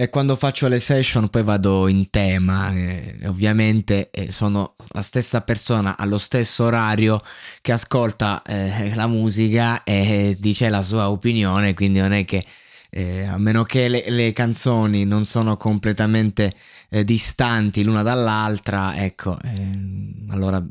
E quando faccio le session poi vado in tema, eh, ovviamente eh, sono la stessa persona allo stesso orario che ascolta eh, la musica e dice la sua opinione, quindi non è che eh, a meno che le, le, canzoni non sono completamente eh, distanti l'una dall'altra, ecco, eh, allora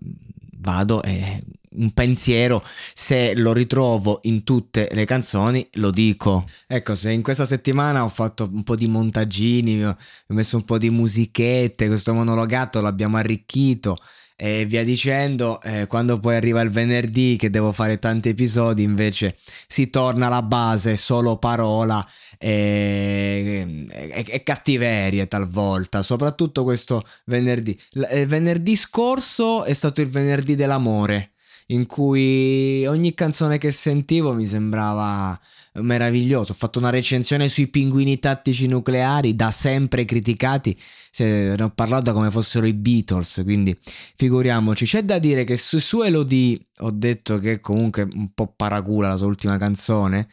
vado e un pensiero, se lo ritrovo in tutte le canzoni, lo dico. Ecco, se in questa settimana ho fatto un po' di montaggini, ho messo un po' di musichette, questo monologato l'abbiamo arricchito e via dicendo, eh, quando poi arriva il venerdì che devo fare tanti episodi, invece si torna alla base, solo parola e, e, e cattiverie talvolta, soprattutto questo venerdì. Il eh, venerdì scorso è stato il venerdì dell'amore in cui ogni canzone che sentivo mi sembrava meraviglioso. Ho fatto una recensione sui pinguini tattici nucleari, da sempre criticati. Ne ho parlato come fossero i Beatles, quindi figuriamoci. C'è da dire che su, su Elodie ho detto che comunque un po' paracula la sua ultima canzone.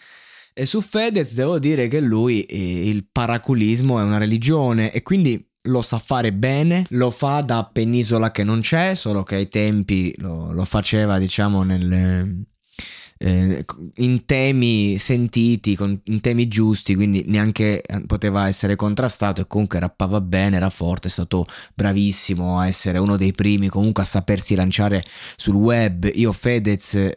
E su Fedez devo dire che lui eh, il paraculismo è una religione e quindi lo sa fare bene, lo fa da penisola che non c'è, solo che ai tempi lo, lo faceva, diciamo, nel, eh, in temi sentiti, con, in temi giusti, quindi neanche eh, poteva essere contrastato e comunque rappava bene, era forte, è stato bravissimo a essere uno dei primi comunque a sapersi lanciare sul web. Io Fedez eh,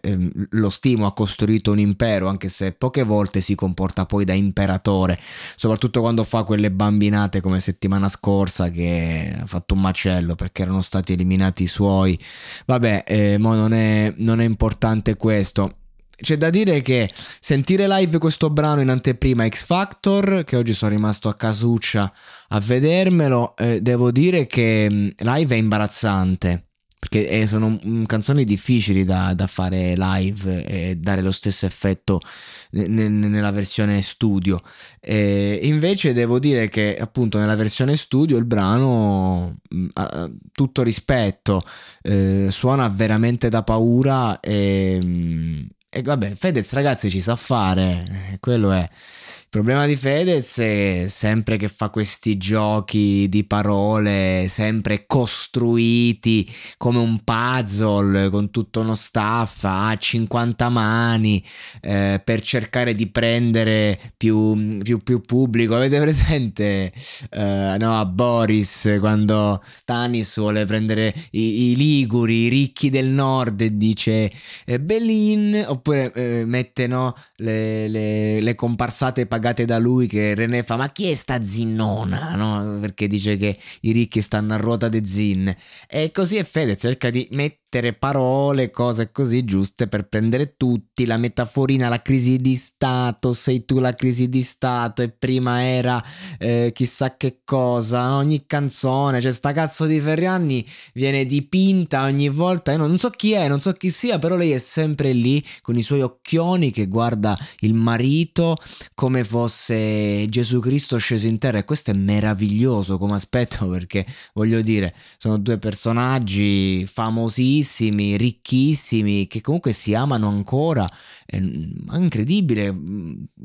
lo stimo, ha costruito un impero, anche se poche volte si comporta poi da imperatore, soprattutto quando fa quelle bambinate come settimana scorsa che ha fatto un macello perché erano stati eliminati i suoi. Vabbè, eh, ma non è, non è importante questo c'è da dire che sentire live questo brano in anteprima X Factor, che oggi sono rimasto a casuccia a vedermelo, eh, devo dire che mm, live è imbarazzante. Perché eh, sono mm, canzoni difficili da, da, fare live e dare lo stesso effetto nella versione studio. E invece devo dire che appunto nella versione studio il brano, mm, a tutto rispetto, eh, suona veramente da paura e e vabbè, Fedez ragazzi ci sa fare, eh, quello è. Il problema di Fedez è sempre che fa questi giochi di parole sempre costruiti come un puzzle con tutto uno staff a 50 mani eh, per cercare di prendere più, più, più pubblico. Avete presente eh, no, a Boris quando Stanis vuole prendere i, i liguri, i ricchi del nord e dice eh, Belin oppure eh, mette no, le, le, le comparsate pagate da lui che René fa ma chi è sta zinnona no? perché dice che i ricchi stanno a ruota de zin e così è Fede cerca di mettere parole, cose così giuste per prendere tutti, la metaforina, la crisi di Stato, sei tu la crisi di Stato e prima era eh, chissà che cosa, ogni canzone, cioè sta cazzo di Ferrianni viene dipinta ogni volta, io non so chi è, non so chi sia, però lei è sempre lì con i suoi occhioni che guarda il marito come fosse Gesù Cristo sceso in terra e questo è meraviglioso come aspetto perché voglio dire sono due personaggi famosissimi, ricchissimi che comunque si amano ancora, è incredibile,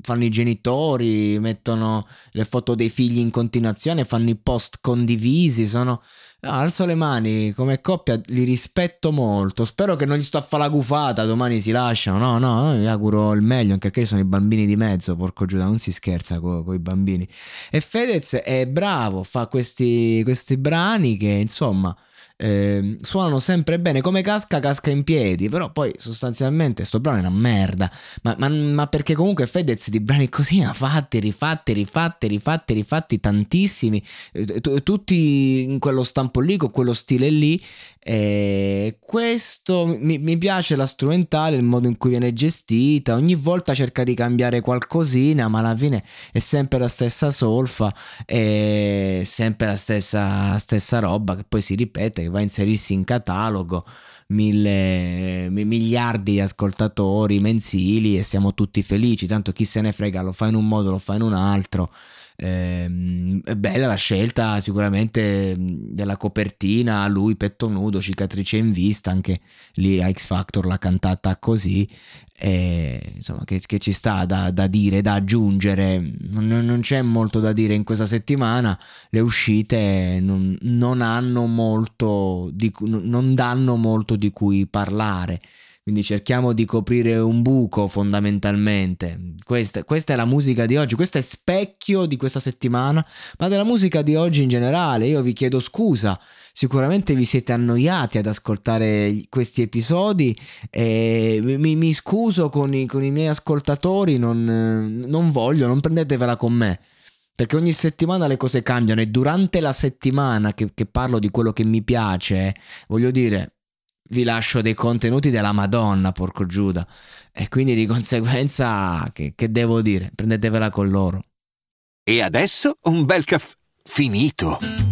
fanno i genitori, mettono le foto dei figli in continuazione, fanno i post condivisi, sono No, alzo le mani, come coppia li rispetto molto. Spero che non gli sto a fare la gufata, domani si lasciano. No, no, vi auguro il meglio, anche perché sono i bambini di mezzo, porco Giuda, non si scherza con i bambini. E Fedez è bravo, fa questi, questi brani che, insomma, eh, suonano sempre bene, come casca casca in piedi, però poi sostanzialmente sto brano è una merda, ma, ma, ma perché comunque Fedez di brani così ha fatti, rifatti, rifatti, rifatti, rifatti tantissimi, eh, t- tutti in quello stampo lì, con quello stile lì, e questo mi, mi piace la strumentale, il modo in cui viene gestita, ogni volta cerca di cambiare qualcosina, ma alla fine è sempre la stessa solfa, è sempre la stessa, stessa roba che poi si ripete, va a inserirsi in catalogo. Mille, miliardi di ascoltatori mensili e siamo tutti felici, tanto chi se ne frega, lo fa in un modo, lo fa in un altro. Eh, è bella la scelta sicuramente della copertina, lui petto nudo, cicatrice in vista, anche lì a X Factor l'ha cantata così, eh, insomma che, che, ci sta da, da, dire, da aggiungere, non, non, c'è molto da dire in questa settimana, le uscite non, non hanno molto, di, non danno molto di cui parlare. Quindi cerchiamo di coprire un buco fondamentalmente. Questa, questa, è la musica di oggi, questo è specchio di questa settimana, ma della musica di oggi in generale. Io vi chiedo scusa, sicuramente vi siete annoiati ad ascoltare questi episodi mi, mi scuso con i, con i, miei ascoltatori, non, non voglio, non prendetevela con me perché ogni settimana le cose cambiano e durante la settimana che, che, parlo di quello che mi piace, voglio dire, vi lascio dei contenuti della Madonna, porco Giuda. E quindi di conseguenza, che, che devo dire? Prendetevela con loro. E adesso un bel caffè finito.